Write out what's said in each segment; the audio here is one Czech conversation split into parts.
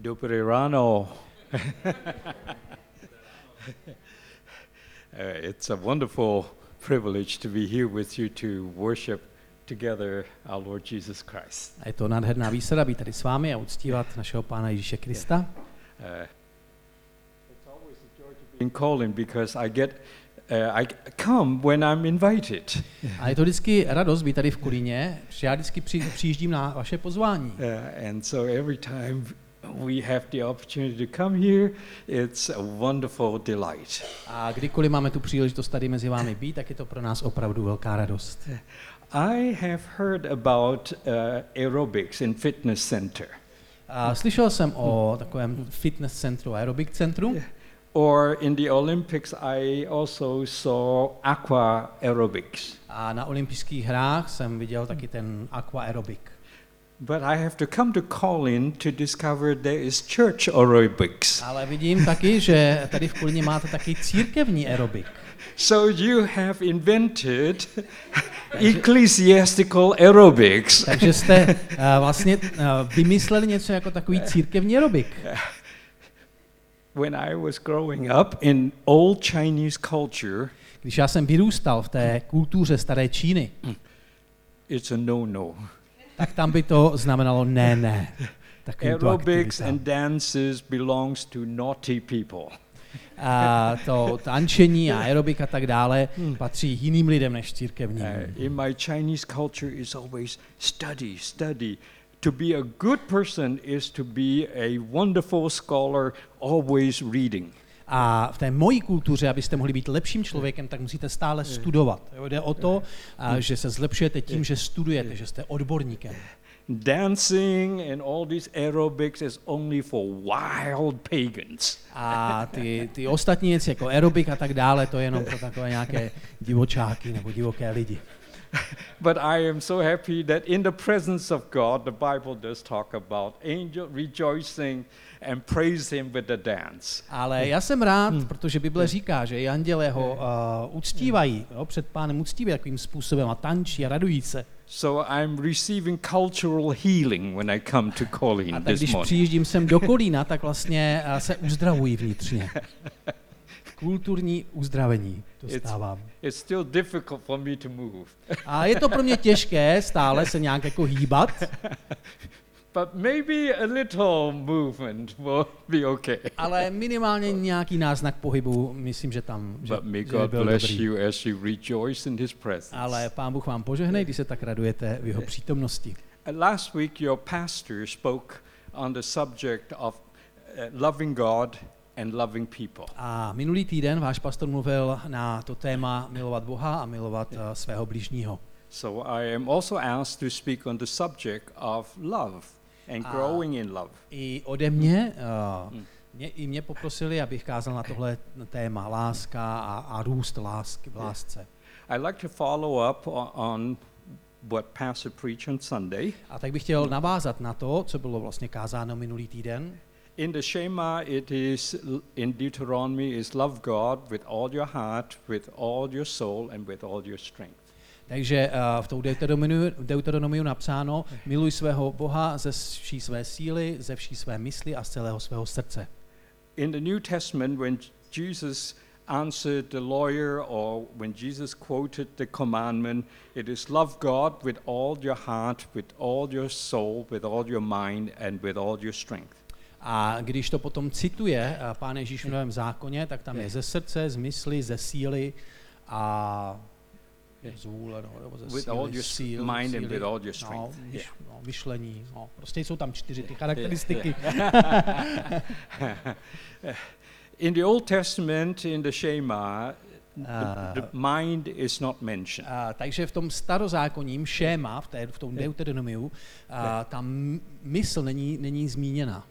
Dobré ráno. It's a wonderful privilege to be here with you to worship together our Lord Jesus Christ. A je to nádherná výsada být tady s vámi a uctívat našeho Pána Ježíše Krista. Uh, it's always a joy to be in calling because I get uh, I come when I'm invited. A je to vždycky radost být tady v Kolíně, že já vždycky při, přijíždím na vaše pozvání. Uh, and so every time we have the opportunity to come here, it's a wonderful delight. A kdykoliv máme tu příležitost tady mezi vámi být, tak je to pro nás opravdu velká radost. I have heard about uh, aerobics in fitness center. A slyšel jsem o takovém fitness centru, aerobik centru. Or in the Olympics, I also saw aqua aerobics. A na olympijských hrách jsem viděl taky ten aqua aerobik. But I have to come to Colin to discover there is church aerobics. Ale vidím taky, že tady v Kolíně máte taky církevní aerobik. So you have invented ecclesiastical aerobics. Takže jste uh, vlastně uh, vymysleli něco jako takový církevní aerobik. When I was growing up in old Chinese culture, Když já jsem vyrůstal v té kultuře staré Číny, it's a no-no. Tak tam by to znamenalo ne, ne. Aerobics and dances belongs to naughty people. A to tančení a aerobik a tak dále patří jiným lidem než církevním. Uh, in my Chinese culture, is always study, study. To be a good person is to be a wonderful scholar, always reading. A v té mojí kultuře, abyste mohli být lepším člověkem, tak musíte stále studovat. Jo, Jde o to, a, že se zlepšujete tím, že studujete, že jste odborníkem. Dancing and all these aerobics is only for wild pagans. A ty, ty ostatní věci, jako aerobik a tak dále, to je jenom pro takové nějaké divočáky nebo divoké lidi. But I am so happy that in the presence of God, the Bible does talk about angel rejoicing and praise Him with the dance. Ale já jsem rád, protože Bible říká, že i andělé ho uh, uctívají, jo, před pánem uctívají takovým způsobem a tančí a radují se. So I'm receiving cultural healing when I come to A tak this když přijíždím sem do Kolína, tak vlastně uh, se uzdravují vnitřně. Kulturní uzdravení dostávám. It's still difficult for me to move, A je to pro mě těžké stále se nějak jako hýbat, but maybe a little movement will be okay. ale minimálně nějaký náznak pohybu, myslím, že tam že, But may že God byl bless dobrý. you as you rejoice in His presence. Ale pán Bůh vám požehnej, když se tak radujete v jeho přítomnosti. Last week, your pastor spoke on the subject of uh, loving God and loving people. A minulý týden váš pastor mluvil na to téma milovat Boha a milovat uh, svého blížního. So I am also asked to speak on the subject of love and growing in love. I ode mě, uh, mě i mě poprosili, abych kázal na tohle téma láska a, a růst lásky v lásce. I'd like to follow up o- on what Pastor preached on Sunday. A tak bych chtěl navázat na to, co bylo vlastně kázáno minulý týden. In the Shema, it is in Deuteronomy is love God with all your heart, with all your soul, and with all your strength. Takže uh, v tou Deuteronomiu, Deuteronomiu napsáno, miluj svého Boha ze vší své síly, ze vší své mysli a z celého svého srdce. In the New Testament, when Jesus answered the lawyer, or when Jesus quoted the commandment, it is love God with all your heart, with all your soul, with all your mind, and with all your strength. A když to potom cituje uh, Pán Ježíš v Novém zákoně, tak tam je ze srdce, z mysli, ze síly a z vůle, no, nebo ze With síly, all your síl, mind and síly, with all your no, strength. myš, no, myšlení, no, prostě jsou tam čtyři ty charakteristiky. In the Old Testament, in the Shema, Ah. the, the mind is not mentioned. A, takže v tom starozákonním šéma, v, té, v tom Deuteronomiu, a, tam mysl není, není zmíněna.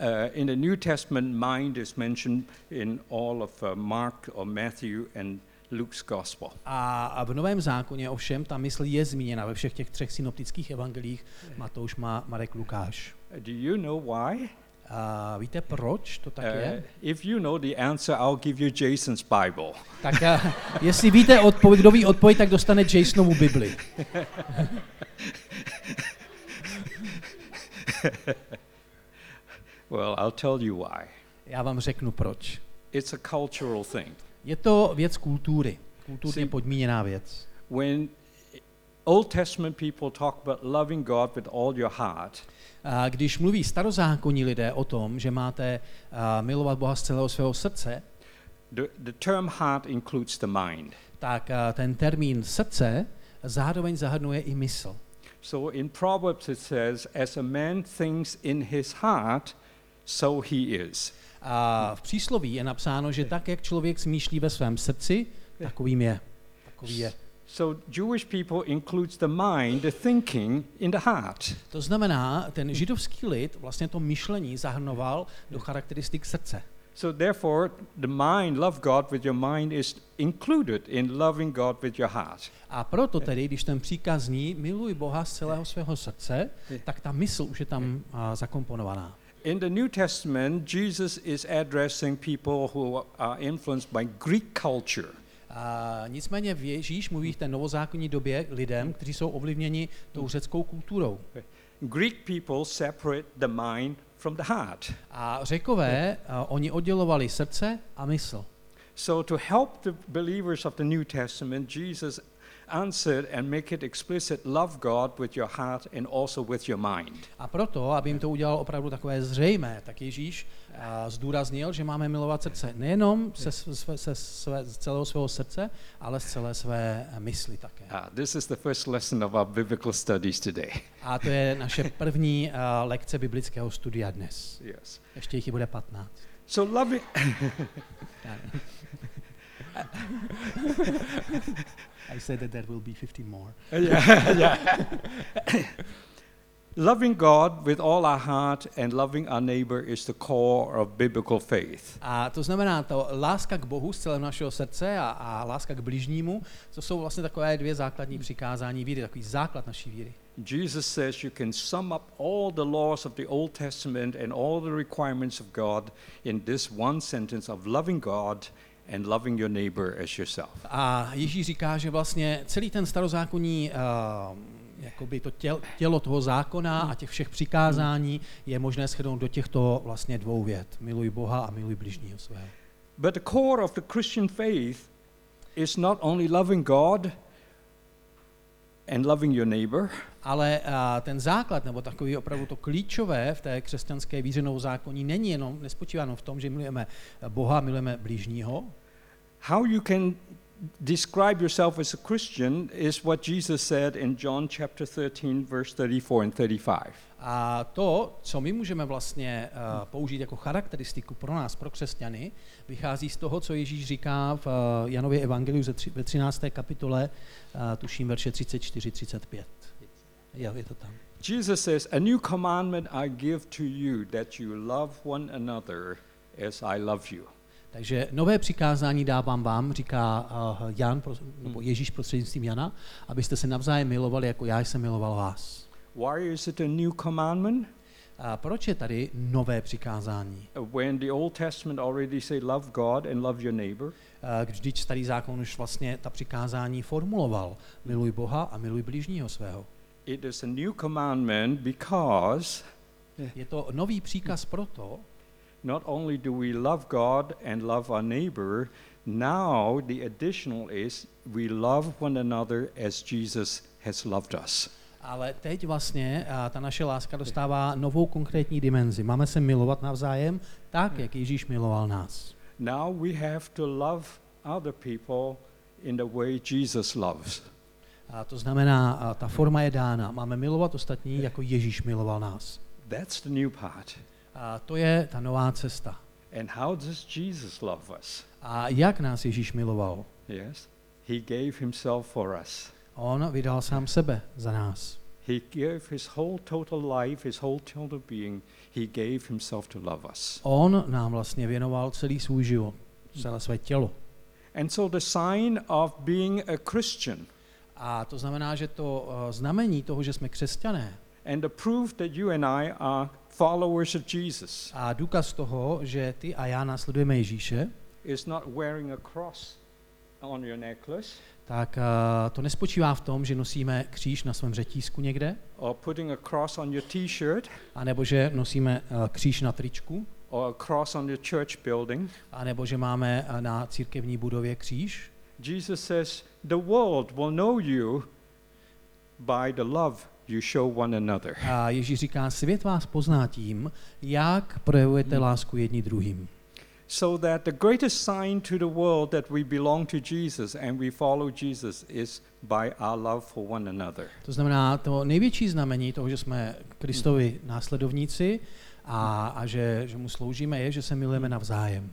Uh, in the New Testament, mind is mentioned in all of uh, Mark or Matthew and Luke's Gospel. A, v Novém zákoně ovšem ta mysl je zmíněna ve všech těch třech synoptických evangelích, Matouš, má Marek, Lukáš. Uh, do you know why? A víte, proč to tak Uh, je? if you know the answer, I'll give you Jason's Bible. Tak a, jestli víte odpověď, kdo ví odpověď, tak dostane Jasonovu Bibli. Well, I'll tell you why. Já vám řeknu proč. It's a cultural thing. Je to věc kultury, kulturně podmíněná věc. When Old Testament people talk about loving God with all your heart, A když mluví starozákonní lidé o tom, že máte a, milovat Boha z celého svého srdce, the, the term heart includes the mind. tak a, ten termín srdce zároveň zahrnuje i mysl. So in Proverbs it says, As a man thinks in his heart, so he is. A v přísloví je napsáno, že tak, jak člověk smýšlí ve svém srdci, takovým je. Takový je. So Jewish people includes the mind, the thinking in the heart. To znamená, ten židovský lid vlastně to myšlení zahrnoval do charakteristik srdce. So therefore, the mind, love God with your mind, is included in loving God with your heart. A proto tedy, když ten příkaz zní, miluj Boha z celého svého srdce, tak ta mysl už je tam zakomponovaná. In the New Testament, Jesus is addressing people who are influenced by Greek culture. A nicméně Ježíš mluví v té novozákonní době lidem, kteří jsou ovlivněni tou řeckou kulturou. Greek people separate the mind from the heart. A řekové, oni oddělovali srdce a mysl. So to help the believers of the New Testament, Jesus answered and make it explicit, love God with your heart and also with your mind. A proto, aby jim to udělalo opravdu takové zřejmé, tak Ježíš a, zdůraznil, že máme milovat srdce nejenom se, se, se, své, z celého svého srdce, ale z celé své mysli také. Ah, this is the first lesson of our biblical studies today. A to je naše první a, lekce biblického studia dnes. Yes. Ještě jich bude 15. So loving I said that there will be 50 more. yeah, yeah. loving God with all our heart and loving our neighbor is the core of biblical faith. A to znamená, to láska k Bohu z celého našeho srdce a, a láska k bližnímu, to jsou vlastně takové dvě základní přikázání víry, takový základ naší víry. Jesus says you can sum up all the laws of the Old Testament and all the requirements of God in this one sentence of loving God and loving your neighbor as yourself. A Ježíš říká, že vlastně celý ten starozákonní uh, jakoby to tělo, tělo toho zákona a těch všech přikázání je možné shrnout do těchto vlastně dvou vět. Miluj Boha a miluj bližního svého. But the core of the Christian faith is not only loving God and loving your neighbor, Ale uh, ten základ, nebo takový opravdu to klíčové v té křesťanské víře zákoní není jenom, nespočívá jenom v tom, že milujeme Boha, milujeme blížního, how you can describe yourself as a Christian is what Jesus said in John chapter 13 verse 34 and 35. A to, co my můžeme vlastně uh, použít jako charakteristiku pro nás, pro křesťany, vychází z toho, co Ježíš říká v uh, Janově evangeliu ze tři, ve 13. kapitole, uh, tuším verše 34-35. Jo, je to tam. Jesus says, "A new commandment I give to you that you love one another as I love you." Takže nové přikázání dávám vám, říká uh, Jan, nebo Ježíš prostřednictvím Jana, abyste se navzájem milovali, jako já jsem miloval vás. Why is it a new commandment? A proč je tady nové přikázání? Uh, When the Old Testament already say love God and love your neighbor, A Když starý zákon už vlastně ta přikázání formuloval. Miluj Boha a miluj blížního svého. it is a new commandment because Je to nový příkaz proto, not only do we love God and love our neighbor, now the additional is we love one another as Jesus has loved us. ale teď vlastně eh, ta naše láska dostává novou konkrétní dimenzi. Máme se milovat navzájem tak, jak Ježíš miloval nás. Now we have to love other people in the way Jesus loves. A to znamená, a ta forma je dána. Máme milovat ostatní, jako Ježíš miloval nás. That's the new part. A to je ta nová cesta. And how does Jesus love us? A jak nás Ježíš miloval? Yes. He gave himself for us. On vydal sám sebe za nás. He gave his whole total life, his whole total being. He gave himself to love us. On nám vlastně věnoval celý svůj život, celé své tělo. And so the sign of being a Christian A to znamená, že to eh, znamení toho, že jsme křesťané and the proof that you and I are followers of Jesus a důkaz toho, že ty a já následujeme Ježíše, is not wearing a cross on your necklace tak uh, to nespočívá v tom, že nosíme kříž na svém řetízku někde, or putting a cross on your t-shirt anebo že nosíme uh, kříž na tričku, or a cross on your church building. anebo že máme uh, na církevní budově kříž. Jesus says, The world will know you by the love you show one another. A Ježíš říká, svět vás pozná tím, jak projevujete lásku jedni druhým. So that the greatest sign to the world that we belong to Jesus and we follow Jesus is by our love for one another. To znamená, to největší znamení toho, že jsme Kristovi následovníci a, a že, že mu sloužíme, je, že se milujeme navzájem.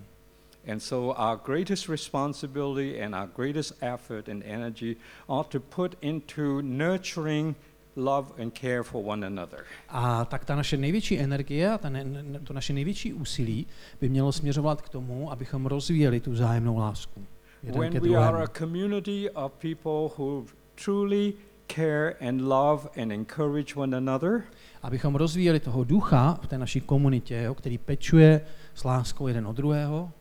And so our greatest responsibility and our greatest effort and energy are to put into nurturing love and care for one another. A tak ta naše největší energie a ta ne, to naše největší úsilí by mělo směřovat k tomu, abychom rozvíjeli tu vzájemnou lásku. Jeden When we are a community of people who truly care and love and encourage one another, Abychom rozvíjeli toho ducha v té naší komunitě, jo, který pečuje s láskou jeden od druhého.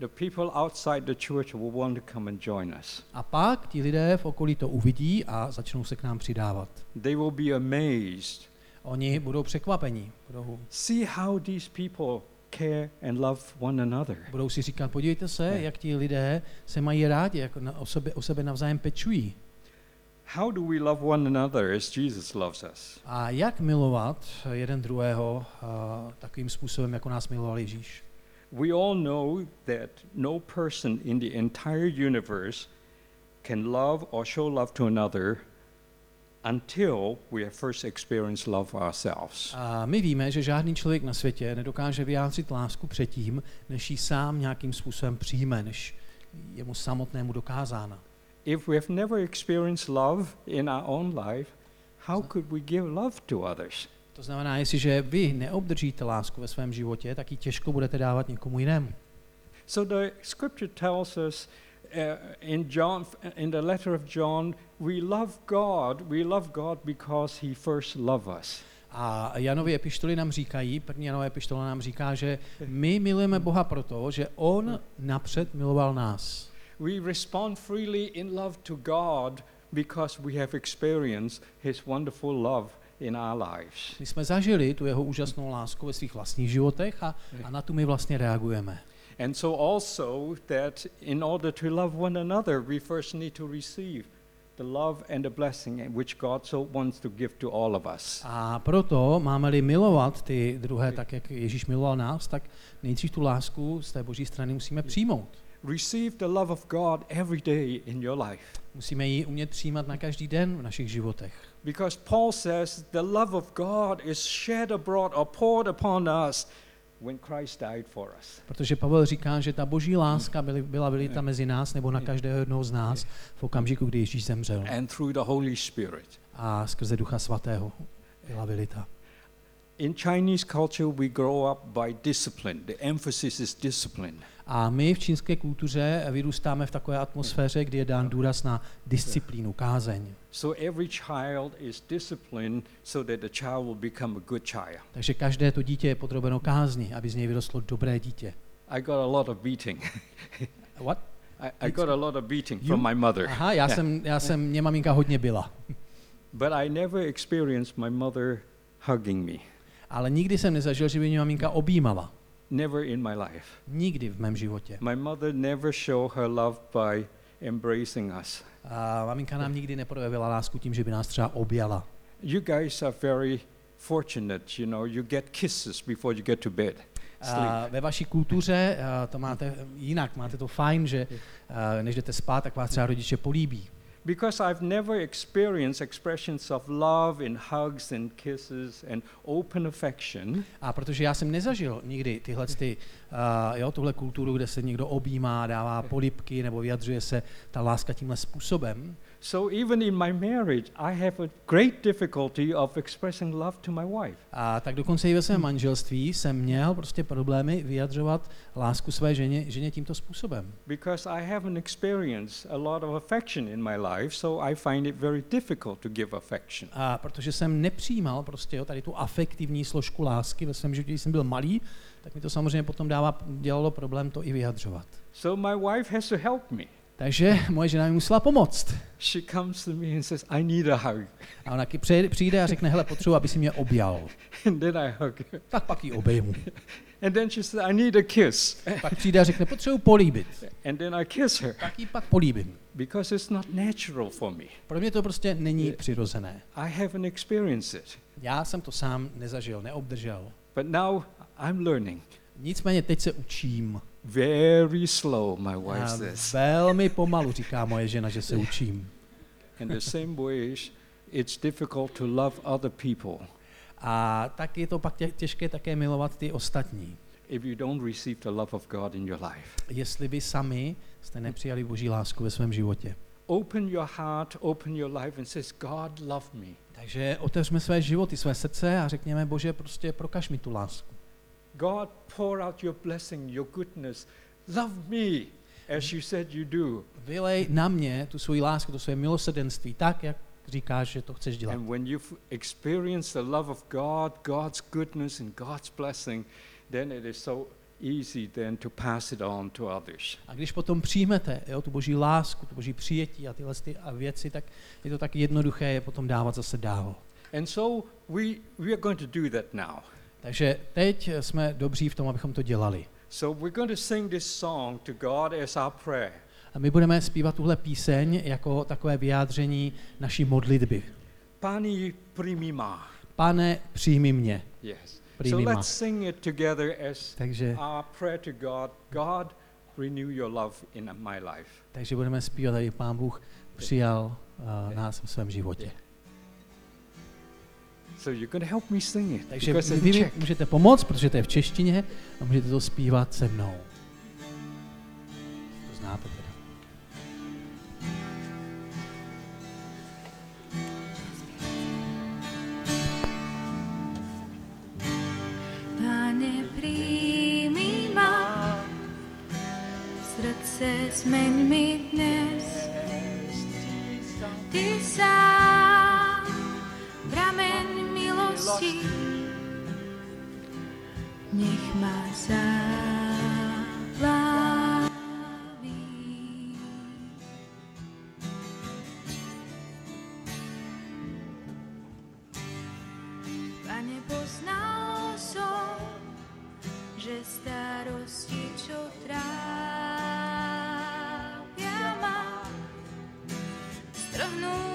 The people outside the church will want to come and join us. A pak ti lidé v okolí to uvidí a začnou se k nám přidávat. They will be amazed. Oni budou překvapení. Budou, See how these people care and love one another. budou si říkat, podívejte se, Ne. jak ti lidé se mají rádi, jak na, o, sebe, o sebe navzájem pečují. How do we love one another as Jesus loves us? A jak milovat jeden druhého uh, takovým způsobem, jako nás miloval Ježíš. We all know that no person in the entire universe can love or show love to another until we have first experienced love ourselves. A my víme, že žádný člověk na světě nedokáže vyjádřit lásku předtím, než ji sám nějakým způsobem přijme, než je mu samotnému dokázána. If we have never experienced love in our own life, how could we give love to others? To znamená, jestliže vy neobdržíte lásku ve svém životě, tak ji těžko budete dávat někomu jinému. So the scripture tells us uh, in John in the letter of John, we love God. We love God because he first loved us. A Janovy epištoly nám říkají, první Janové epištola nám říká, že my milujeme Boha proto, že On napřed miloval nás. We respond freely in love to God because we have experienced his wonderful love in our lives. My jsme zažili tu jeho úžasnou lásku ve svých vlastních životech a, a na tu my vlastně reagujeme. And so also that in order to love one another, we first need to receive the love and the blessing which God so wants to give to all of us. A proto máme-li milovat ty druhé tak, jak Ježíš miloval nás, tak nejdřív tu lásku z té boží strany musíme přijmout. Receive the love of God every day in your life. Musíme ji umět přijímat na každý den v našich životech. Because Paul says the love of God is shed abroad or poured upon us when Christ died for us. Protože Pavel říká, že ta boží láska byly, byla vylita mezi nás nebo na každého jednoho z nás v okamžiku, kdy Ježíš zemřel. And through the Holy Spirit. A skrze Ducha Svatého byla vylita. In Chinese culture, we grow up by discipline. The emphasis is discipline. A my v čínské kultuře vyrůstáme v takové atmosféře, kdy je dán důraz na disciplínu, kázeň. So every child is disciplined so that the child will become a good child. Takže každé to dítě je podrobeno kázni, aby z něj vyrostlo dobré dítě. I got a lot of beating. What? I, I got a lot of beating You- from my mother. Aha, já Yeah. jsem, já jsem, mě maminka hodně byla. But I never experienced my mother hugging me. Ale nikdy jsem nezažil, že by mě maminka objímala. Never in my life. Nikdy v mém životě. My mother never showed her love by embracing us. A maminka nám nikdy neprojevila lásku tím, že by nás třeba objala. You guys are very fortunate, you know, you get kisses before you get to bed. A ve vaší kultuře to máte jinak, máte to fajn, že než jdete spát, tak vás třeba rodiče políbí. Because I've never experienced expressions of love in hugs and kisses and open affection, A protože já jsem nezažil nikdy tyhle, ty, uh, jo, tuhle kulturu, kde se někdo objímá, dává polipky nebo vyjadřuje se ta láska tímhle způsobem, so even in my marriage, I have a great difficulty of expressing love to my wife. a tak dokonce i ve svém manželství jsem měl prostě problémy vyjadřovat lásku své ženě, ženě tímto způsobem. Because I haven't experienced a lot of affection in my life, so I find it very difficult to give affection. A protože jsem nepřijímal prostě jo, tady tu afektivní složku lásky ve svém životě, když jsem byl malý, tak mi to samozřejmě potom dává, dělalo problém to i vyjadřovat. So my wife has to help me. Takže moje žena mi musela pomoct. She comes to me and says, I need a hug. A ona taky přijde, a řekne, hele, potřebuji, aby si mě objal. And then I hug her. Tak pak ji obejmu. And then she says, I need a kiss. Pak přijde a řekne, potřebuji políbit. And then I kiss her Tak ji pak políbím. because it's not natural for me. Pro mě to prostě není přirozené. I haven't experienced it. Já jsem to sám nezažil, neobdržel. But now I'm learning. Nicméně teď se učím. Very slow, my wife says. velmi pomalu říká moje žena, že se učím. In the same way, it's difficult to love other people A tak je to pak tě, těžké také milovat ty ostatní. if you don't receive the love of God in your life. Jestli vy sami jste nepřijali Boží lásku ve svém životě. Open your heart, open your life, and says, God, love me. Takže otevřme své životy, své srdce a řekněme, Bože, prostě prokaž mi tu lásku. God, pour out your blessing, your goodness. Love me, as you said you do. Vylej na mě tu svoji lásku, to své milosrdenství, tak, jak říkáš, že to chceš dělat. And when you've experienced the love of God, God's goodness, and God's blessing, then it is so easy then to pass it on to others. A když potom přijmete jo, tu boží lásku, tu boží přijetí a tyhle ty a věci, tak je to tak jednoduché je potom dávat zase dál. And so we, we are going to do that now. Takže teď jsme dobří v tom, abychom to dělali. So we're going to sing this song to God as our prayer. A my budeme zpívat tuhle píseň jako takové vyjádření naší modlitby. Pani primima. Pane, přijmi mě. Yes. So Primima. let's sing it together as Takže, our prayer to God. God, renew your love in my life. takže budeme zpívat, aby Pán Bůh přijal uh, nás v svém životě. So you're going to help me sing it. Takže because vy mi můžete pomoct, protože to je v češtině a můžete to zpívat se mnou. To znáte teda. Pane, príjmi ma, srdce zmeň mi dnes. Ty sám, milosti, nech ma zaplaví. Pane, poznal som, že starosti, čo trápia ma, strhnúť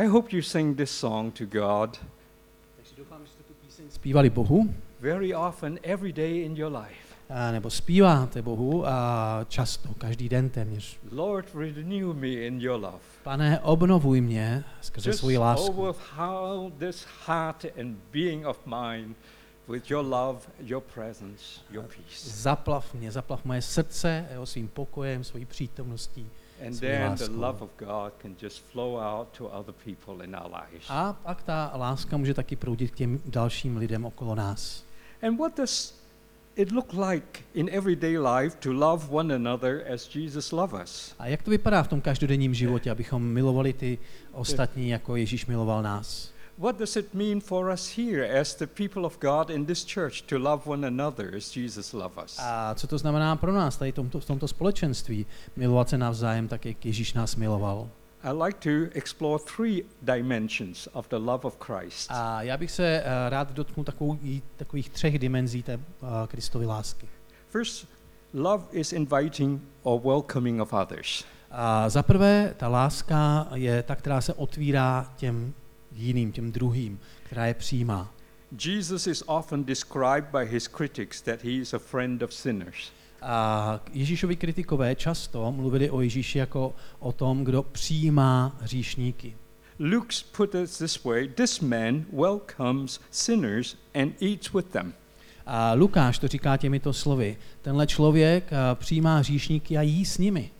I hope you sing this song to God Takže doufám, že jste tu píseň zpívali Bohu, very often, every day in your life. a, nebo zpíváte Bohu a často, každý den téměř. Lord, renew me in your love. Pane, obnovuj mě skrze svoji lásku. overhaul this heart and being of mine with your love, your presence, your peace. Zaplav mě, zaplav moje srdce jeho svým pokojem, svojí přítomností. And then the love of God can just flow out to other people in our lives. A pak ta láska může taky proudit k těm dalším lidem okolo nás. And what does it look like in everyday life to love one another as Jesus loved us? A jak to vypadá v tom každodenním životě, abychom milovali ty ostatní, jako Ježíš miloval nás? What does it mean for us here as the people of God in this church to love one another as Jesus loved us? A co to znamená pro nás tady tomto, v tomto společenství? Milovat se navzájem tak, jak Ježíš nás miloval. I like to explore three dimensions of the love of Christ. A já bych se eh, rád dotknul takovou, takových třech dimenzí té uh, Kristovy lásky. First, love is inviting or welcoming of others. A za prvé, ta láska je ta, která se otvírá těm jiným, těm druhým, která je přijímá. Jesus is often described by his critics that he is a friend of sinners. A Ježíšovi kritikové často mluvili o Ježíši jako o tom, kdo přijímá hříšníky. Luke's put it this way this man welcomes sinners and eats with them. A Lukáš to říká těmito slovy. Tenhle člověk a, přijímá hříšníky a jí s nimi.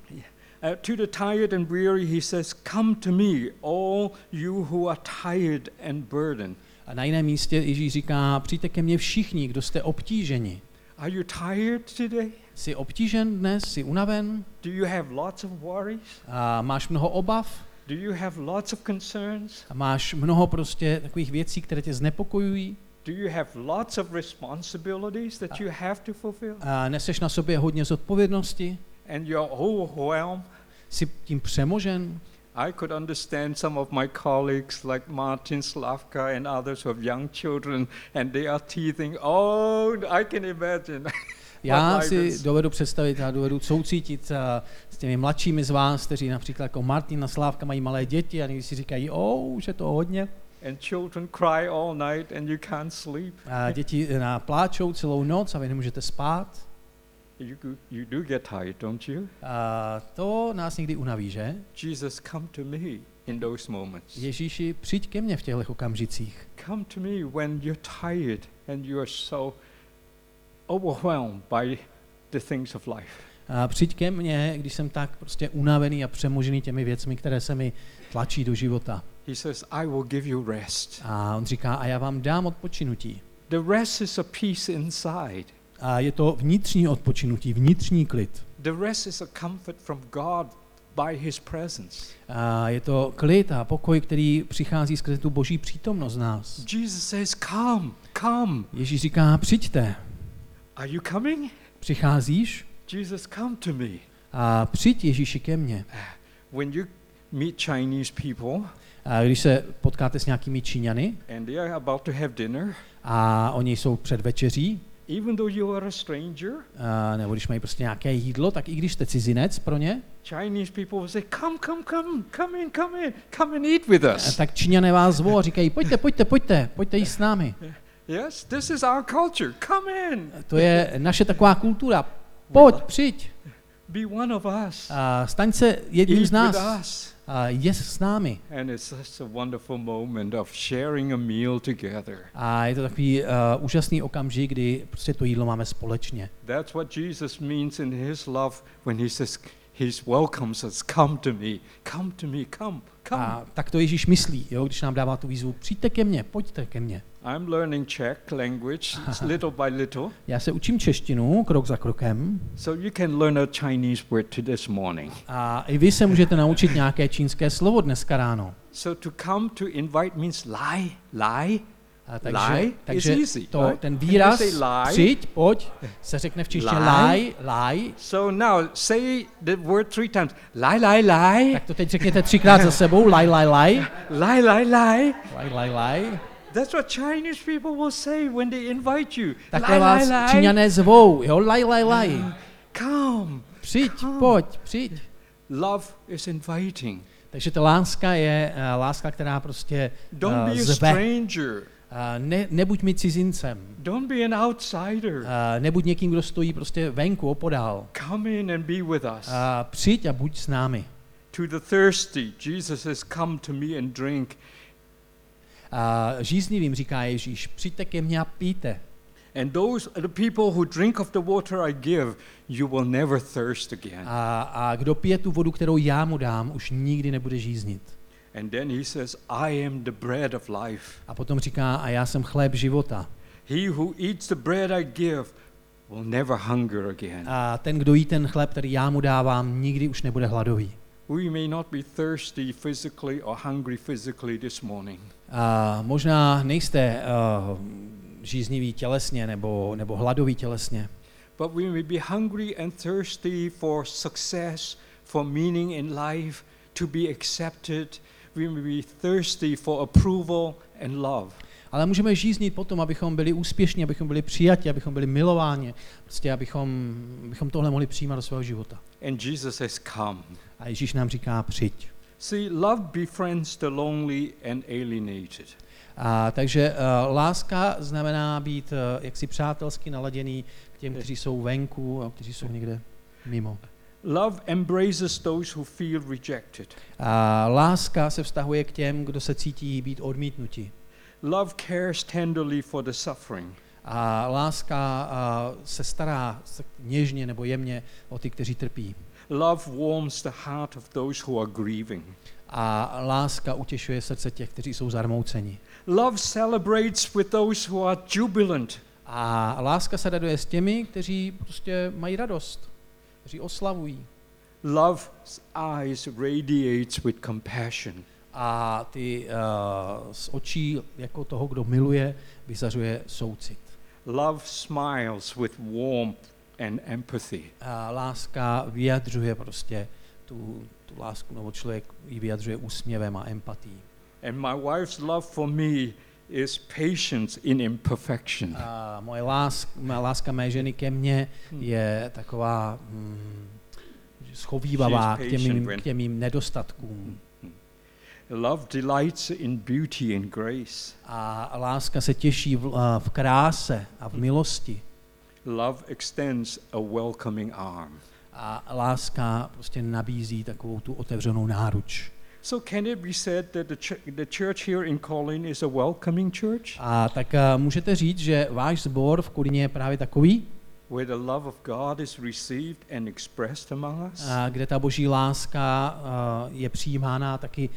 Uh, to the tired and weary, he says, Come to me, all you who are tired and burdened. A na jiném místě Ježíš říká, přijďte ke mně všichni, kdo jste obtíženi. Are you tired today? Jsi obtížen dnes, jsi unaven, Do you have lots of worries? a máš mnoho obav, Do you have lots of concerns? a máš mnoho prostě takových věcí, které tě znepokojují, Do you have lots of responsibilities that you have to fulfill? a neseš na sobě hodně zodpovědnosti, And you're overwhelmed? jsi tím přemožen. I could understand some of my colleagues like Martin Slavka and others who have young children and they are teething. Oh, I can imagine. Já si dovedu představit, já dovedu soucítit a, s těmi mladšími z vás, kteří například jako Martin a Slávka mají malé děti a někdy si říkají, o, už je to hodně. and children cry all night and you can't sleep. A děti eh, pláčou celou noc a vy nemůžete spát. You, you do get tired, don't you? A to nás někdy unaví, že? Jesus, come to me in those moments. Ježíši, přijď ke mně v těchto okamžicích. Come to me when you're tired and you are so overwhelmed by the things of life. A přijď ke mně, když jsem tak prostě unavený a přemožený těmi věcmi, které se mi tlačí do života. He says, I will give you rest. A on říká, a já vám dám odpočinutí. The rest is a peace inside. A je to vnitřní odpočinutí, vnitřní klid. The rest is a comfort from God by His presence. A je to klid a pokoj, který přichází skrze tu boží přítomnost nás. Jesus says, Come, come. Ježíš říká, přijďte. Are you coming? Přicházíš? Jesus, come to me. A přijď Ježíši ke mně. When you meet Chinese people A když se potkáte s nějakými Číňany and they are about to have dinner, a oni jsou před večeří, even though you are a stranger, a nebo když mají prostě nějaké jídlo, tak i když jste cizinec pro ně, Chinese people will say, Come, come, come, come in, come in, come and eat with us. tak Číňané vás zvou a říkají, pojďte, pojďte, pojďte, pojďte jíst s námi. Yes, this is our culture. Come in, To je naše taková kultura. Pojď, přijď. be one of us, A staň se jedním z nás. A je s námi. And it's such a wonderful moment of sharing a meal together. A je to takový uh, úžasný okamžik, kdy prostě to jídlo máme společně. That's what Jesus means in his love when he says, He welcomes us, come to me, come to me, come, come. A tak to Ježíš myslí, jo, když nám dává tu výzvu, přijďte ke mně, pojďte ke mně. I'm learning Czech language little by little, Já se učím češtinu krok za krokem so you can learn a Chinese word to this morning. a i vy se můžete naučit nějaké čínské slovo dneska ráno. So to come to invite means lie, lie. A takže Lie is takže easy, to, right? ten výraz přijď, pojď, se řekne v češtině Lie? lie, lie, So now say the word three times. Lie, lie, lie. tak to teď řekněte třikrát za sebou, lie, lie, lie, Lie, lie, lie. lie, lie, lie. That's what Chinese people will say when they invite you. Takhle lie, vás lie. Číňané zvou, jo, lie, lie, lie. Come. Přijď, Come. pojď, přijď. Love is inviting. Takže ta láska je uh, láska, která prostě Don't uh, be a zve. stranger. Uh, ne, nebuď mi cizincem. Don't be an outsider. Uh, nebuď někým, kdo stojí prostě venku, opodál. Come in and be with us. Uh, přijď a buď s námi. To the thirsty, Jesus says, Come to me and drink. Žíznivým říká Ježíš, přijďte ke mně a pijte. And those are the people who drink of the water I give, you will never thirst again. A, a kdo pije tu vodu, kterou já mu dám, už nikdy nebude žíznit. And then he says, I am the bread of life. A potom říká, a já jsem chléb života. He who eats the bread I give will never hunger again. A ten, kdo jí ten chléb, který já mu dávám, nikdy už nebude hladový. We may not be thirsty physically or hungry physically this morning, A možná nejste uh, žízniví tělesně nebo, nebo hladoví tělesně, but we may be hungry and thirsty for success, for meaning in life, to be accepted. We may be thirsty for approval and love. ale můžeme žíznit potom, abychom byli úspěšní, abychom byli přijati, abychom byli milováni, prostě abychom, abychom tohle mohli přijímat do svého života. And Jesus says, Come. A Ježíš nám říká, přijď. See, love befriends the lonely and alienated. A, takže uh, láska znamená být uh, jaksi přátelsky naladěný k těm, kteří jsou venku a kteří jsou někde mimo. Love embraces those who feel rejected. A láska se vztahuje k těm, kdo se cítí být odmítnuti. Love cares tenderly for the suffering. A láska a, se stará něžně nebo jemně o ty, kteří trpí. Love warms the heart of those who are grieving. A láska utěšuje srdce těch, kteří jsou zarmouceni. Love celebrates with those who are jubilant. A láska se raduje s těmi, kteří prostě mají radost, kteří oslavují. Love's eyes radiates with compassion. A ty uh, z očí jako toho, kdo miluje, vyzařuje soucit. Love smiles with warmth and empathy. A láska vyjadřuje prostě tu, tu lásku, nebo člověk ji vyjadřuje úsměvem a empatí. And my wife's love for me is patience in imperfection. A moje láska, má láska mé ženy ke mně Hmm. je taková mm, schovývavá k těm, mým, k těm mým nedostatkům. Love delights in beauty and grace. A láska se těší v, v kráse a v milosti. Love extends a welcoming arm. A láska prostě nabízí takovou tu otevřenou náruč. So can it be said that the, ch- the church here in Colin is a welcoming church A tak a, můžete říct, že váš sbor v Kolíně je právě takový, where the love of God is received and expressed among us? a, kde ta boží láska a, je přijímána a taky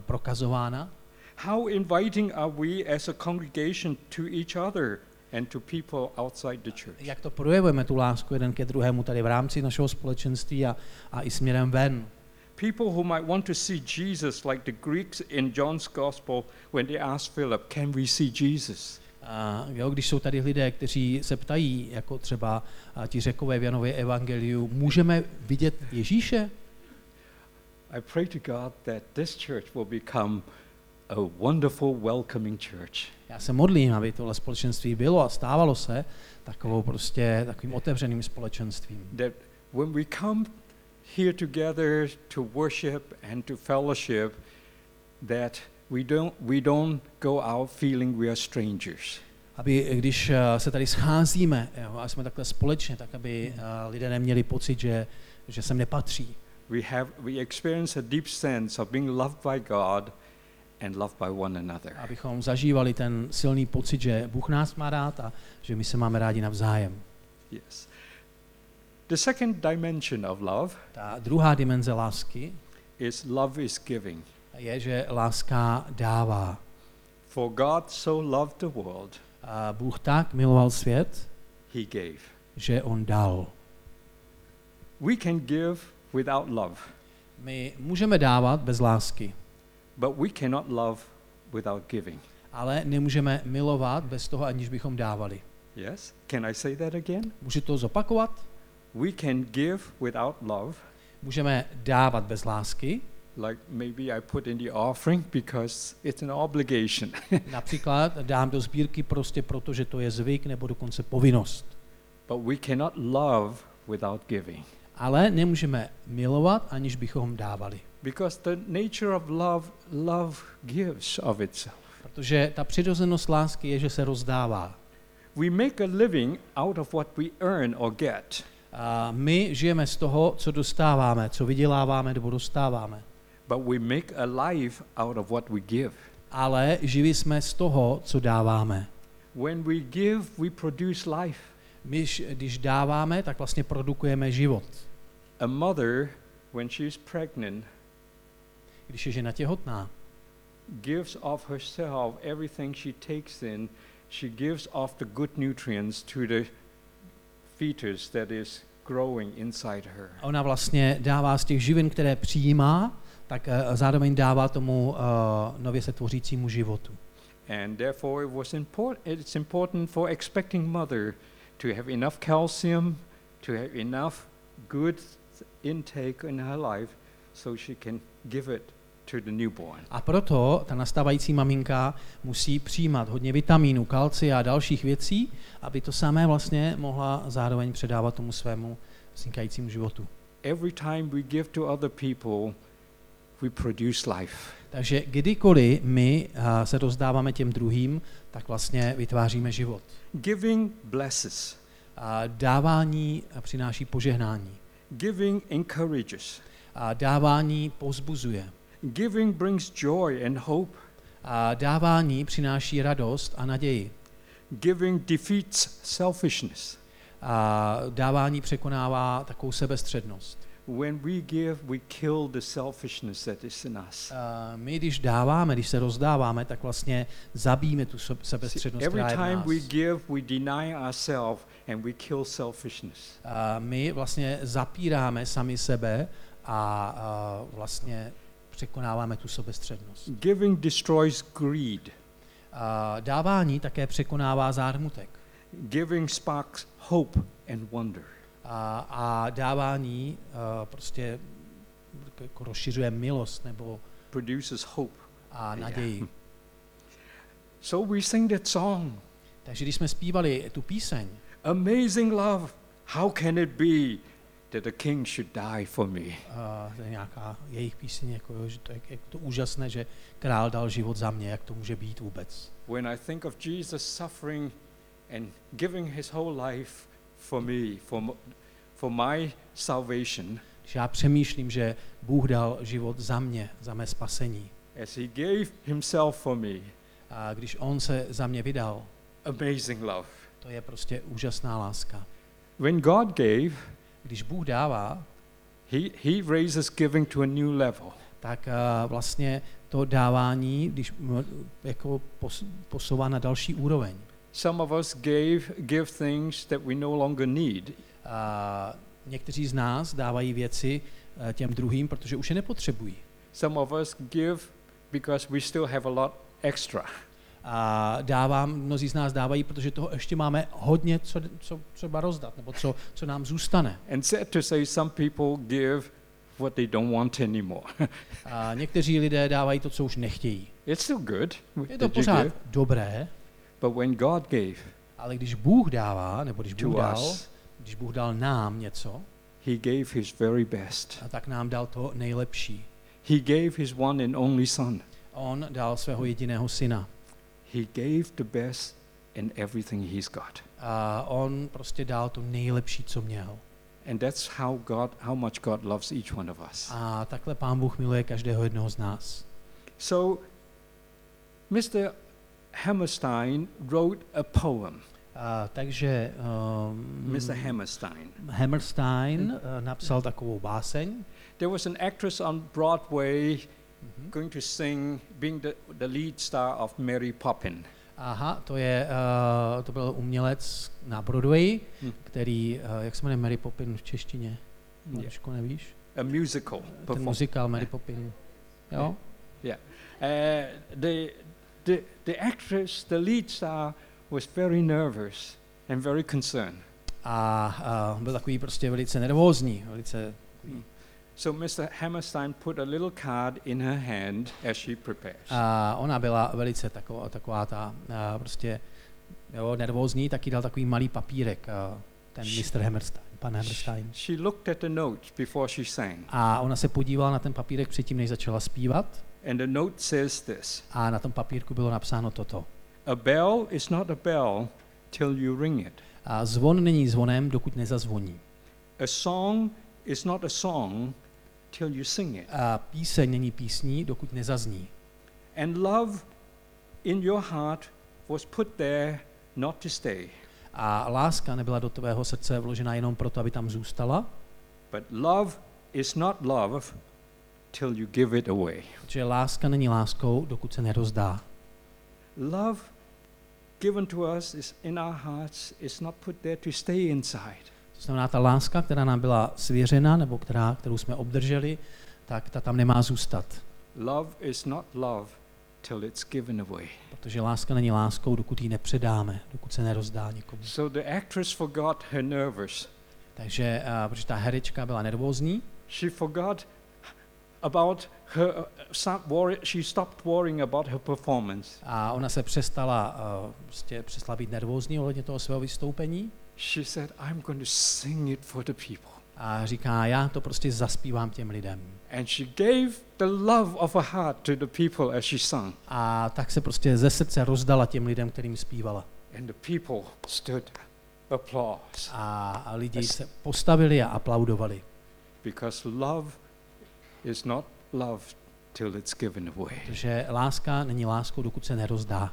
prokazována. How inviting are we as a congregation to each other and to people outside the church? Jak to projevujeme, tu lásku jeden ke druhému tady v rámci našeho společenství a, a i směrem ven. People who might want to see Jesus, like the Greeks in John's Gospel, when they asked Philip, Can we see Jesus? A, jo, když jsou tady lidé, kteří se ptají, jako třeba ti řekové v Janově evangeliu, můžeme vidět Ježíše? I pray to God that this church will become a wonderful, welcoming church. Já se modlím, aby tohle společenství bylo a stávalo se takovou prostě takovým otevřeným společenstvím. That when we come here together to worship and to fellowship, that we don't, we don't go out feeling we are strangers. Aby když eh, se tady scházíme jo, a jsme takhle společně, tak aby eh, lidé neměli pocit, že, že sem nepatří. We, have, we experience a deep sense of being loved by God and loved by one another. Abychom zažívali ten silný pocit, že Bůh nás má rád a že my se máme rádi navzájem. Yes. The second dimension of love Ta druhá dimenze lásky is love is giving. je, že láska dává. For God so loved the world, A Bůh tak miloval svět, he gave. že on dal. We can give without love, My můžeme dávat bez lásky, but we cannot love without giving. ale nemůžeme milovat bez toho, aniž bychom dávali. Yes? Can I say that again? Můžu to zopakovat? We can give without love, Můžeme dávat bez lásky, like maybe I put in the offering because it's an obligation. například dám do sbírky prostě proto, že to je zvyk nebo dokonce povinnost. but we cannot love without giving. Ale nemůžeme milovat, aniž bychom dávali. Because the nature of love, love gives of itself. Protože ta přirozenost lásky je, že se rozdává. We make a living out of what we earn or get, A my žijeme z toho, co dostáváme, co vyděláváme nebo dostáváme. but we make a life out of what we give. Ale živí jsme z toho, co dáváme. When we give, we produce life. My, když dáváme, tak vlastně produkujeme život. A mother, when she's pregnant, Když je žena těhotná, gives of herself everything she takes in. She gives off the good nutrients to the fetus that is growing inside her. a ona vlastně dává z těch živin, které přijímá, tak eh, zároveň dává tomu uh, nově se tvořícímu životu. And therefore, it was import- it's important for expecting mother to have enough calcium, to have enough good intake in her life, so she can give it to the newborn. A proto ta nastávající maminka musí přijímat hodně vitamínů, kalcia a dalších věcí, aby to samé vlastně mohla zároveň předávat tomu svému vznikajícímu životu. Every time we give to other people, we produce life. Takže kdykoliv my uh, se rozdáváme těm druhým, tak vlastně vytváříme život. Giving blesses. A dávání eh, přináší požehnání. Giving encourages. A dávání pozbuzuje. Giving brings joy and hope. A dávání přináší radost a naději. Giving defeats selfishness. A dávání překonává takovou sebestřednost. When we give, we kill the selfishness that is in us. A my, když dáváme, když se rozdáváme, tak vlastně zabijeme tu sebestřednost, every která je v time nás. we give, we deny ourselves and we kill selfishness. A my vlastně zapíráme sami sebe a, a vlastně překonáváme tu sebestřednost. Giving destroys greed. A dávání také překonává zármutek. Giving sparks hope and wonder. A, a dávání a prostě jako rozšiřuje milost nebo Produces hope. a Yeah. naději. So we sing that song. Takže když jsme zpívali tu píseň, Amazing love. How can it be that a king should die for me? a to je nějaká jejich píseň, jako, jo, že to je jak to úžasné, že král dal život za mě, jak to může být vůbec. When I think of Jesus suffering and giving his whole life for me, for, for my salvation, Když já přemýšlím, že Bůh dal život za mě, za mé spasení, as he gave himself for me, a když On se za mě vydal, amazing love. to je prostě úžasná láska. When God gave, Když Bůh dává, he, he raises giving to a new level. tak uh, vlastně to dávání, když jako pos, posouvá na další úroveň. Some of us gave, give things that we no longer need. A někteří z nás dávají věci uh, těm druhým, protože už je nepotřebují. Some of us give because we still have a lot extra. A dávám, mnozí z nás dávají, protože toho ještě máme hodně, co, co třeba rozdat, nebo co, co nám zůstane. And sad to say, some people give what they don't want anymore. A někteří lidé dávají to, co už nechtějí. it's still good. Je to pořád dobré, but when God gave ale když Bůh dává, nebo když to Bůh dal, us, když Bůh dal nám něco, He gave His very best. a tak nám dal to nejlepší. He gave His one and only Son. On dal svého jediného syna. He gave the best in everything He's got. A on prostě dal to nejlepší, co měl. And that's how God, how much God loves each one of us. A takhle Pán Bůh miluje každého jednoho z nás. So, Mr. Hammerstein wrote a poem. A, takže um, Mr. Hammerstein. Hammerstein uh, napsal takovou báseň. There was an actress on Broadway Mhm. going to sing, being the, the lead star of Mary Poppin. Aha, to je, uh, to byl umělec na Broadway, Hm. který, uh, jak se jmenuje Mary Poppin v češtině? Yeah. Maruško, nevíš? A musical Ten performance. muzikál Mary Poppin. Jo? Uh, the, the, the actress, the lead star, was very nervous and very concerned. A uh, byl takový prostě velice nervózní, velice So Mr. Hammerstein put a little card in her hand as she prepares. A ona byla velice taková, taková ta a prostě jo, nervózní, taky dal takový malý papírek, a ten Mr. Hammerstein. pan Hammerstein. She looked at the notes before she sang, A ona se podívala na ten papírek předtím, než začala zpívat and the note says this a na tom papírku bylo napsáno toto. A bell is not a bell till you ring it. A zvon není zvonem, dokud nezazvoní. A song is not a song till you sing it. A píseň není písní, dokud nezazní. And love in your heart was put there not to stay, A láska nebyla do tvého srdce vložena jenom proto, aby tam zůstala, but love is not love till you give it away. protože láska není láskou, dokud se nerozdá. Love given to us is in our hearts is not put there to stay inside. To znamená, ta láska, která nám byla svěřena, nebo která, kterou jsme obdrželi, tak ta tam nemá zůstat. Love is not love till it's given away. Protože láska není láskou, dokud ji nepředáme, dokud se nerozdá nikomu. So the actress forgot her nervous. Takže, uh, protože ta herečka byla nervózní, She forgot about her. Uh, worry, she stopped worrying about her performance. a ona se přestala, uh, prostě přestala být nervózní ohledně toho svého vystoupení She said, "I'm going to sing it for the people." a říká, já to prostě zaspívám těm lidem. And she gave the love of her heart to the people as she sang. A tak se prostě ze srdce rozdala těm lidem, kterým zpívala. And the people stood applause A, a lidi se postavili a aplaudovali. because love is not love till it's given away. Protože láska není láskou, dokud se nerozdá.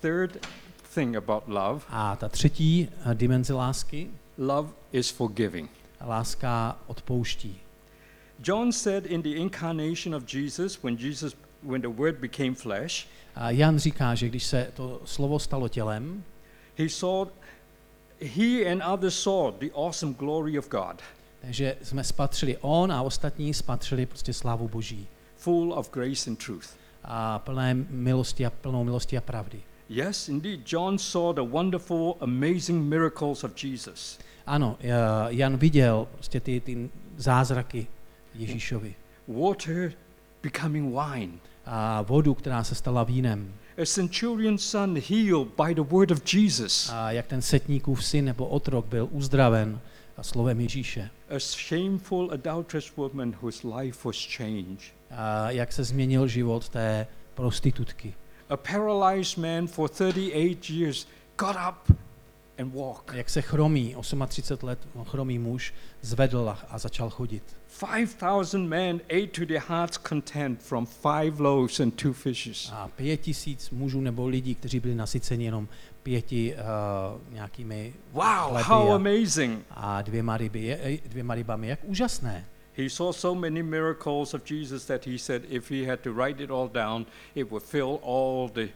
Third thing about love, A ta třetí eh, dimenze lásky, love is forgiving. láska odpouští. John said in the incarnation of Jesus when Jesus when the word became flesh, A Jan říká, že když se to slovo stalo tělem, he saw he and others saw the awesome glory of God, takže jsme spatřili on a ostatní spatřili prostě slávu Boží. full of grace and truth. A plné milosti a plnou milosti a pravdy. Yes, indeed, John saw the wonderful, amazing miracles of Jesus. Ano, eh, Jan viděl prostě ty, ty zázraky Ježíšovi. Water becoming wine. A vodu, která se stala vínem. A centurion's son healed by the word of Jesus. A jak ten setníkův syn nebo otrok byl uzdraven a slovem Ježíše. A shameful adulterous woman whose life was changed. A jak se změnil život té prostitutky. A paralyzed man for 38 years got up and walked. Jak se chromý, 38 let chromý muž, zvedl a- začal chodit. 5,000 men ate to their heart's content from five loaves and two fishes. A pět tisíc mužů nebo lidí, kteří byli nasyceni jenom pěti uh, nějakými Wow, how a, amazing! a dvěma, ryby, je- dvěma rybami. Jak úžasné. He saw so many miracles of Jesus that he said if he had to write it all down, it would fill all the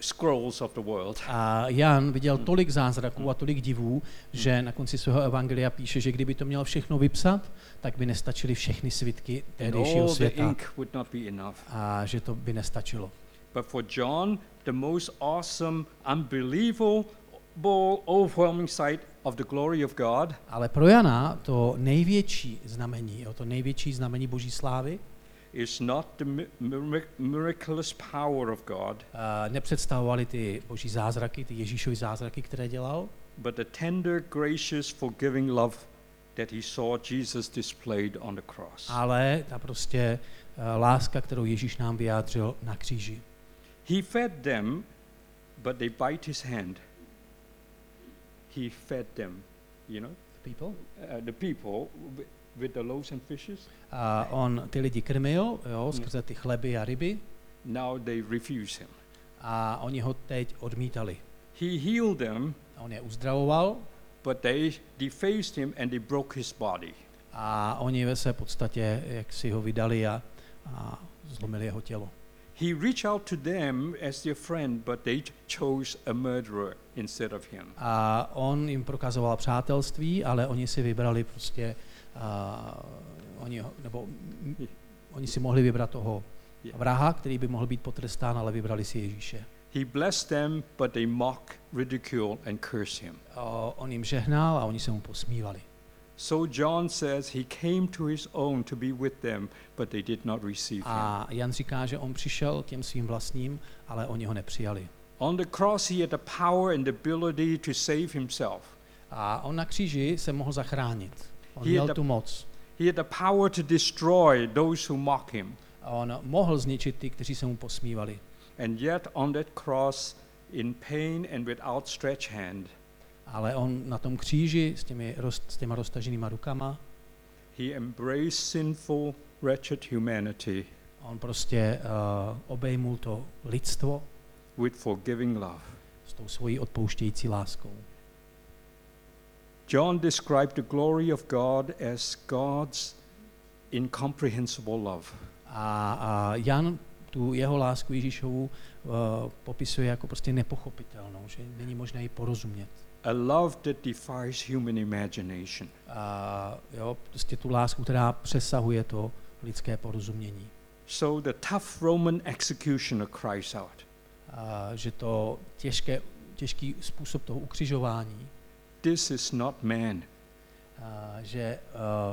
scrolls of the world. A Jan viděl tolik zázraků a tolik divů, že na konci svého evangelia píše, že kdyby to měl všechno vypsat, tak by nestačily všechny svitky tehdejšího světa ink would not be enough. a že to by nestačilo. But for John, the most awesome, unbelievable, overwhelming sight of the glory of God Ale pro Jana to největší znamení, jo, to největší znamení Boží slávy, is not the mi- mir- miraculous power of God, uh, nepředstavovaly ty boží zázraky, ty Ježíšovy zázraky, které dělal, but the tender, gracious, forgiving love that he saw Jesus displayed on the cross. ale ta prostě uh, láska, kterou Ježíš nám vyjádřil na kříži. He fed them, but they bite his hand. He fed them, you know, People? uh, the people wi- with the loaves and fishes. A on ty lidi krmil, jo, skrze ty chleby a ryby, Now they refuse him. a oni ho teď odmítali. He healed them, A on je uzdravoval but they defaced him and they broke his body. a oni se v podstatě jak si ho vydali a, a zlomili jeho tělo. He reached out to them as their friend, but they chose a murderer instead of him. A on jim prokazoval přátelství, ale oni si vybrali prostě, uh, oni, nebo m- oni si mohli vybrat toho vraha, který by mohl být potrestán, ale vybrali si Ježíše. He blessed them, but they mock, ridicule, and curse him. A on jim žehnal a oni se mu posmívali. So John says he came to his own to be with them, but they did not receive him. A Jan říká, že on přišel k těm svým vlastním, ale oni ho nepřijali. On the cross, he had the power and the ability to save himself. A on na kříži se mohl zachránit. On He měl had the- tu moc. He had the power to destroy those who mock him. A on mohl zničit ty, kteří se mu posmívali. And yet, on that cross, in pain and with outstretched hand, Ale on na tom kříži s, těmi, s těma roztaženýma rukama, he embraced sinful, wretched humanity on prostě uh, obejmul to lidstvo with forgiving love. s tou svojí odpouštějící láskou. John described the glory of God as God's incomprehensible love. A, a Jan tu jeho lásku Ježíšovu uh, popisuje jako prostě nepochopitelnou, že není možné ji porozumět. A love that defies human imagination. A jo, prostě tu lásku, která přesahuje to lidské porozumění. So the tough Roman executioner cries out, A že to těžké, těžký způsob toho ukřižování, This is not man. a že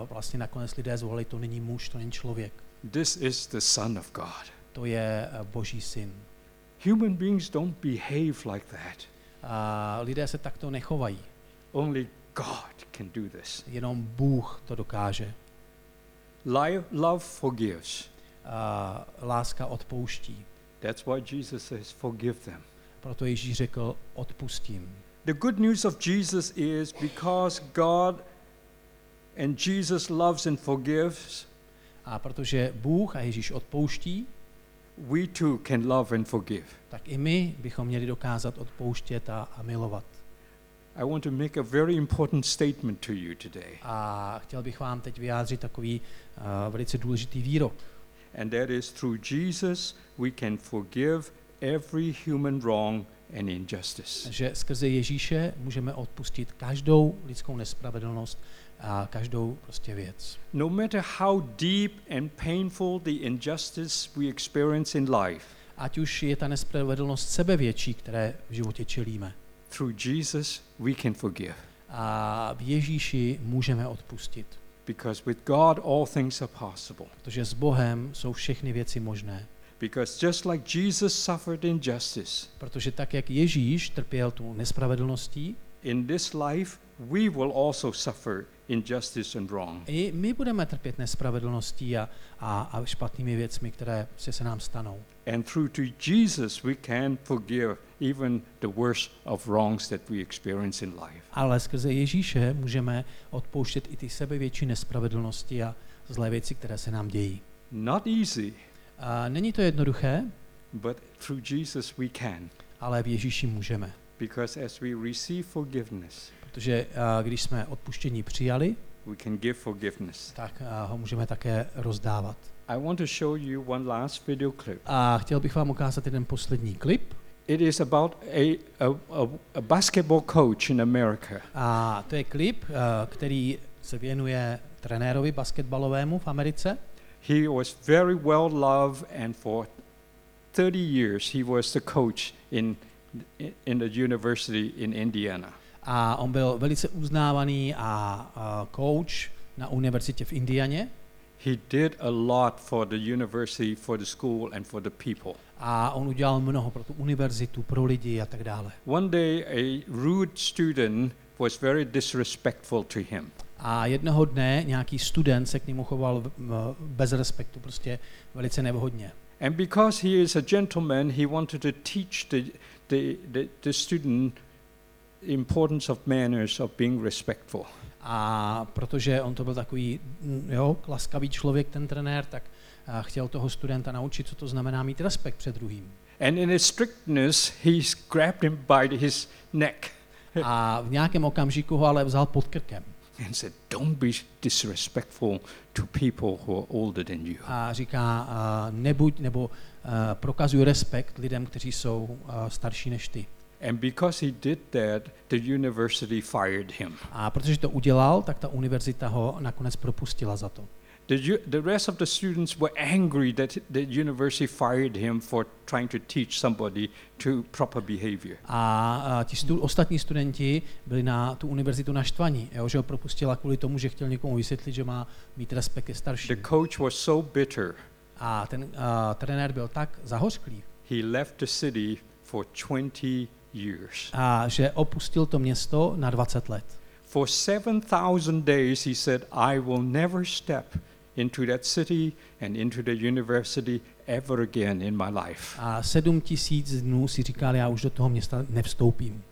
uh, vlastně nakonec lidé zvolili, to není muž, to není člověk, This is the Son of God. to je boží syn. Human beings don't behave like that. A lidé se takto nechovají, Only God can do this. jenom Bůh to dokáže. Li- Love forgives. A láska odpouští. That's why Jesus says, Forgive them. Proto Ježíš řekl, odpustím. The good news of Jesus is because God and Jesus loves and forgives, A protože Bůh a Ježíš odpouští, we too can love and forgive. tak i my bychom měli dokázat odpouštět a, a milovat. I want to make a very important statement to you today, A chtěl bych vám teď vyjádřit takový uh, velice důležitý výrok. and that is through Jesus we can forgive every human wrong and injustice. Že skrze Ježíše můžeme odpustit každou lidskou nespravedlnost a každou prostě věc. No matter how deep and painful the injustice we experience in life, Ať už je ta nespravedlnost sebevětší, které v životě čelíme. through Jesus we can forgive. A v Ježíši můžeme odpustit. Because with God all things are possible. Protože s Bohem jsou všechny věci možné. Because just like Jesus suffered injustice, Protože tak, jak Ježíš trpěl tu nespravedlností, in this life we will also suffer injustice and wrong. i my budeme trpět nespravedlností a, a, a špatnými věcmi, které se, se nám stanou. And through to Jesus we can forgive even the worst of wrongs that we experience in life. Ale skrze Ježíše můžeme odpouštět i ty sebevětší nespravedlnosti a zlé věci, které se nám dějí. Not easy, A není to jednoduché, but through Jesus we can. ale v Ježíši můžeme. Because as we receive forgiveness, Protože a, když jsme odpuštění přijali, we can give forgiveness. tak a, ho můžeme také rozdávat. I want to show you one last video clip. A chtěl bych vám ukázat jeden poslední klip. It is about a, a, a, a basketball coach in America. A to je klip, a, který se věnuje trenérovi basketbalovému v Americe. He was very well loved, and for 30 years he was the coach in, in the university in Indiana. A on byl velice uznávaný a, coach na univerzitě v Indianě. He did a lot for the university, for the school, and for the people. A on udělal mnoho pro tu univerzitu, pro lidi a tak dále. One day, a rude student was very disrespectful to him. A jednoho dne nějaký student se k němu choval bez respektu, prostě velice nevhodně. And because he is a gentleman, he wanted to teach the, the, the, the student importance of manners, of being respectful. A protože on to byl takový mm, jo, laskavý člověk, ten trenér, tak chtěl toho studenta naučit, co to znamená mít respekt před druhým. And in his strictness, he grabbed him by his neck A v nějakém okamžiku ho ale vzal pod krkem and said, Don't be disrespectful to people who are older than you. a říká, nebuď nebo prokazuj respekt lidem, kteří jsou starší než ty. And because he did that, the university fired him. A protože to udělal, tak ta univerzita ho nakonec propustila za to. The, the rest of the students were angry that the university fired him for trying to teach somebody to proper behavior. A, a ti stu, ostatní studenti byli na tu univerzitu naštvaní, jo, že ho propustila kvůli tomu, že chtěl někomu vysvětlit, že má mít respekt ke The starším. coach was so bitter, A ten a, trenér byl tak zahořklý, he left the city for 20 years. a že opustil to město na 20 let. For 7,000 days, he said, I will never step into that city and into the university ever again in my life. A sedm tisíc dnů si říkal, já už do toho města nevstoupím.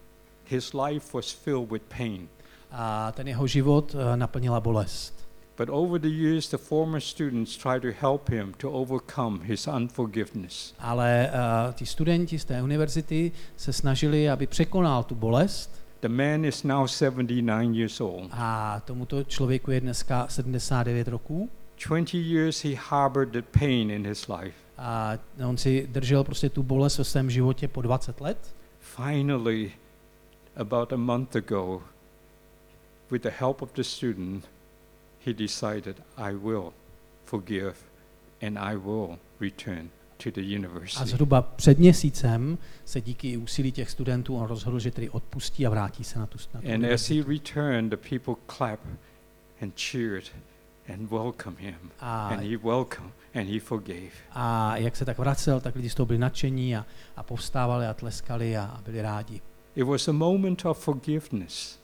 His life was filled with pain. A ten jeho život eh, naplnila bolest. But over the years, the former students tried to help him to overcome his unforgiveness. Ale uh, ti studenti z té univerzity se snažili, aby překonal tu bolest The man is now 79 years old. a tomuto člověku je dneska 79 roků 20 years he harbored the pain in his life. a on si držel prostě tu bolest ve svém životě po 20 let Finally, about a month ago, with the help of the student, he decided, I will forgive and I will return to the a university. zhruba před měsícem se díky úsilí těch studentů on rozhodl, že tedy odpustí a vrátí se na tu, na tu And as he returned, the people clapped and cheered and welcomed him. A, And he welcomed and he forgave. a jak se tak vracel, tak lidi z toho byli nadšení a, a povstávali a tleskali a, a byli rádi. It was a moment of forgiveness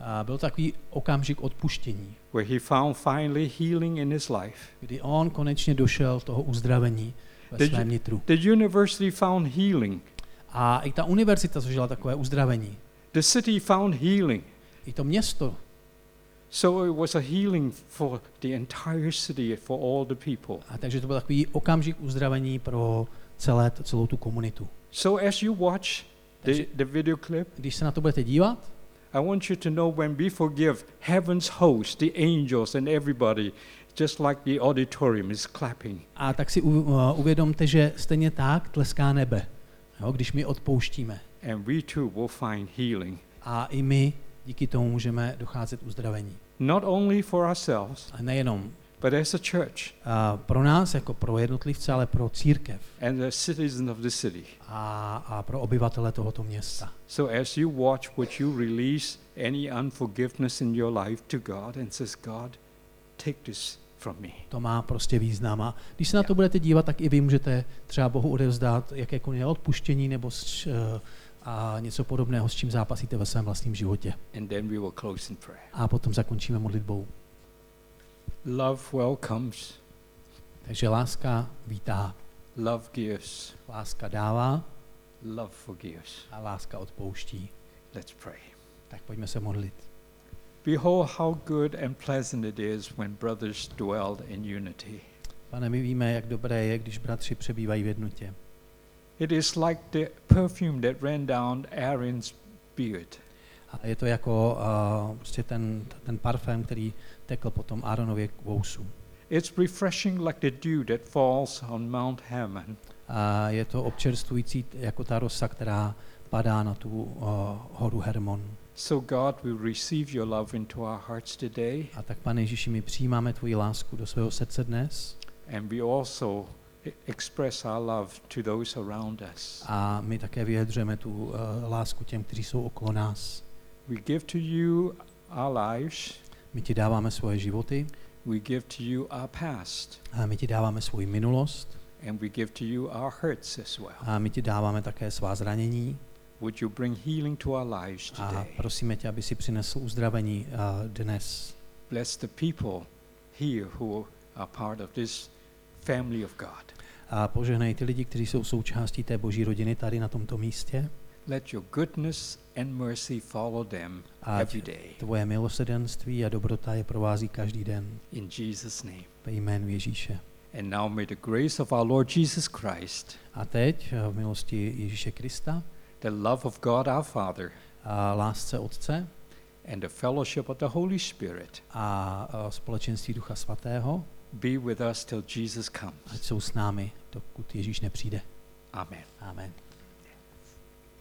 A byl takový okamžik odpuštění, where he found finally healing in his life. kdy on konečně došel toho uzdravení ve svém nitru. The university found healing. A i ta univerzita zažila takové uzdravení. The city found healing. I to město. So it was a healing for the entire city, for all the people. A takže to byl takový okamžik uzdravení pro celé, celou tu komunitu. So as you watch the, the video clip, když se na to budete dívat, I want you to know when we forgive, heaven's host, the angels, and everybody, just like the auditorium is clapping. a tak si uh, uvědomte, že stejně tak tleská nebe, jo, když my odpouštíme. And we too will find healing. A i my díky tomu můžeme docházet uzdravení. Not only for ourselves, A nejenom but as a church a pro nás, jako pro jednotlivce, ale pro církev and the citizens of the city. a, a pro obyvatele tohoto města. So as you watch, would you release any unforgiveness in your life to God and says, God, take this from me. To má prostě význam. A když se na to budete dívat, tak i vy můžete třeba Bohu odevzdat jakékoliv odpuštění nebo s, eh, a něco podobného, s čím zápasíte ve svém vlastním životě. And then we will close in prayer. A potom zakončíme modlitbou. Love welcomes, Takže láska vítá, love gives, láska dává love forgives. a láska odpouští. Let's pray. Tak pojďme se modlit. Behold, how good and pleasant it is when brothers dwell in unity. Pane, my víme, jak dobré je, když bratři přebývají v jednotě. It is like the perfume that ran down Aaron's beard. A je to jako uh, prostě ten, ten parfém, který tekl potom Aaronově vousu. It's refreshing like the dew that falls on Mount Hermon. A je to občerstvující jako ta rosa, která padá na tu uh, horu Hermon. So, God, we receive your love into our hearts today, A tak, pane Ježíši, my přijímáme tvoji lásku do svého srdce dnes and we also e- express our love to those around us. a my také vyjadřujeme tu uh, lásku těm, kteří jsou okolo nás. We give to you our lives, My ti dáváme svoje životy, we give to you our past, a my ti dáváme svoji minulost and we give to you our hurts as well. a my ti dáváme také svá zranění Would you bring healing to our lives a today? prosíme tě, aby si přinesl uzdravení uh, dnes. Bless the people here who are part of this family of God. A požehnej ty lidi, kteří jsou součástí té boží rodiny tady na tomto místě. Let your goodness and mercy follow them every day. tvoje milosedenství a dobrota je provází každý den In Jesus' name. ve jménu Ježíše. And now may the grace of our Lord Jesus Christ, A teď eh, v milosti Ježíše Krista the love of God our Father, a lásce Otce and the fellowship of the Holy Spirit a a společenství Ducha Svatého, be with us till Jesus comes. ať jsou s námi, dokud Ježíš nepřijde. Amen. Amen.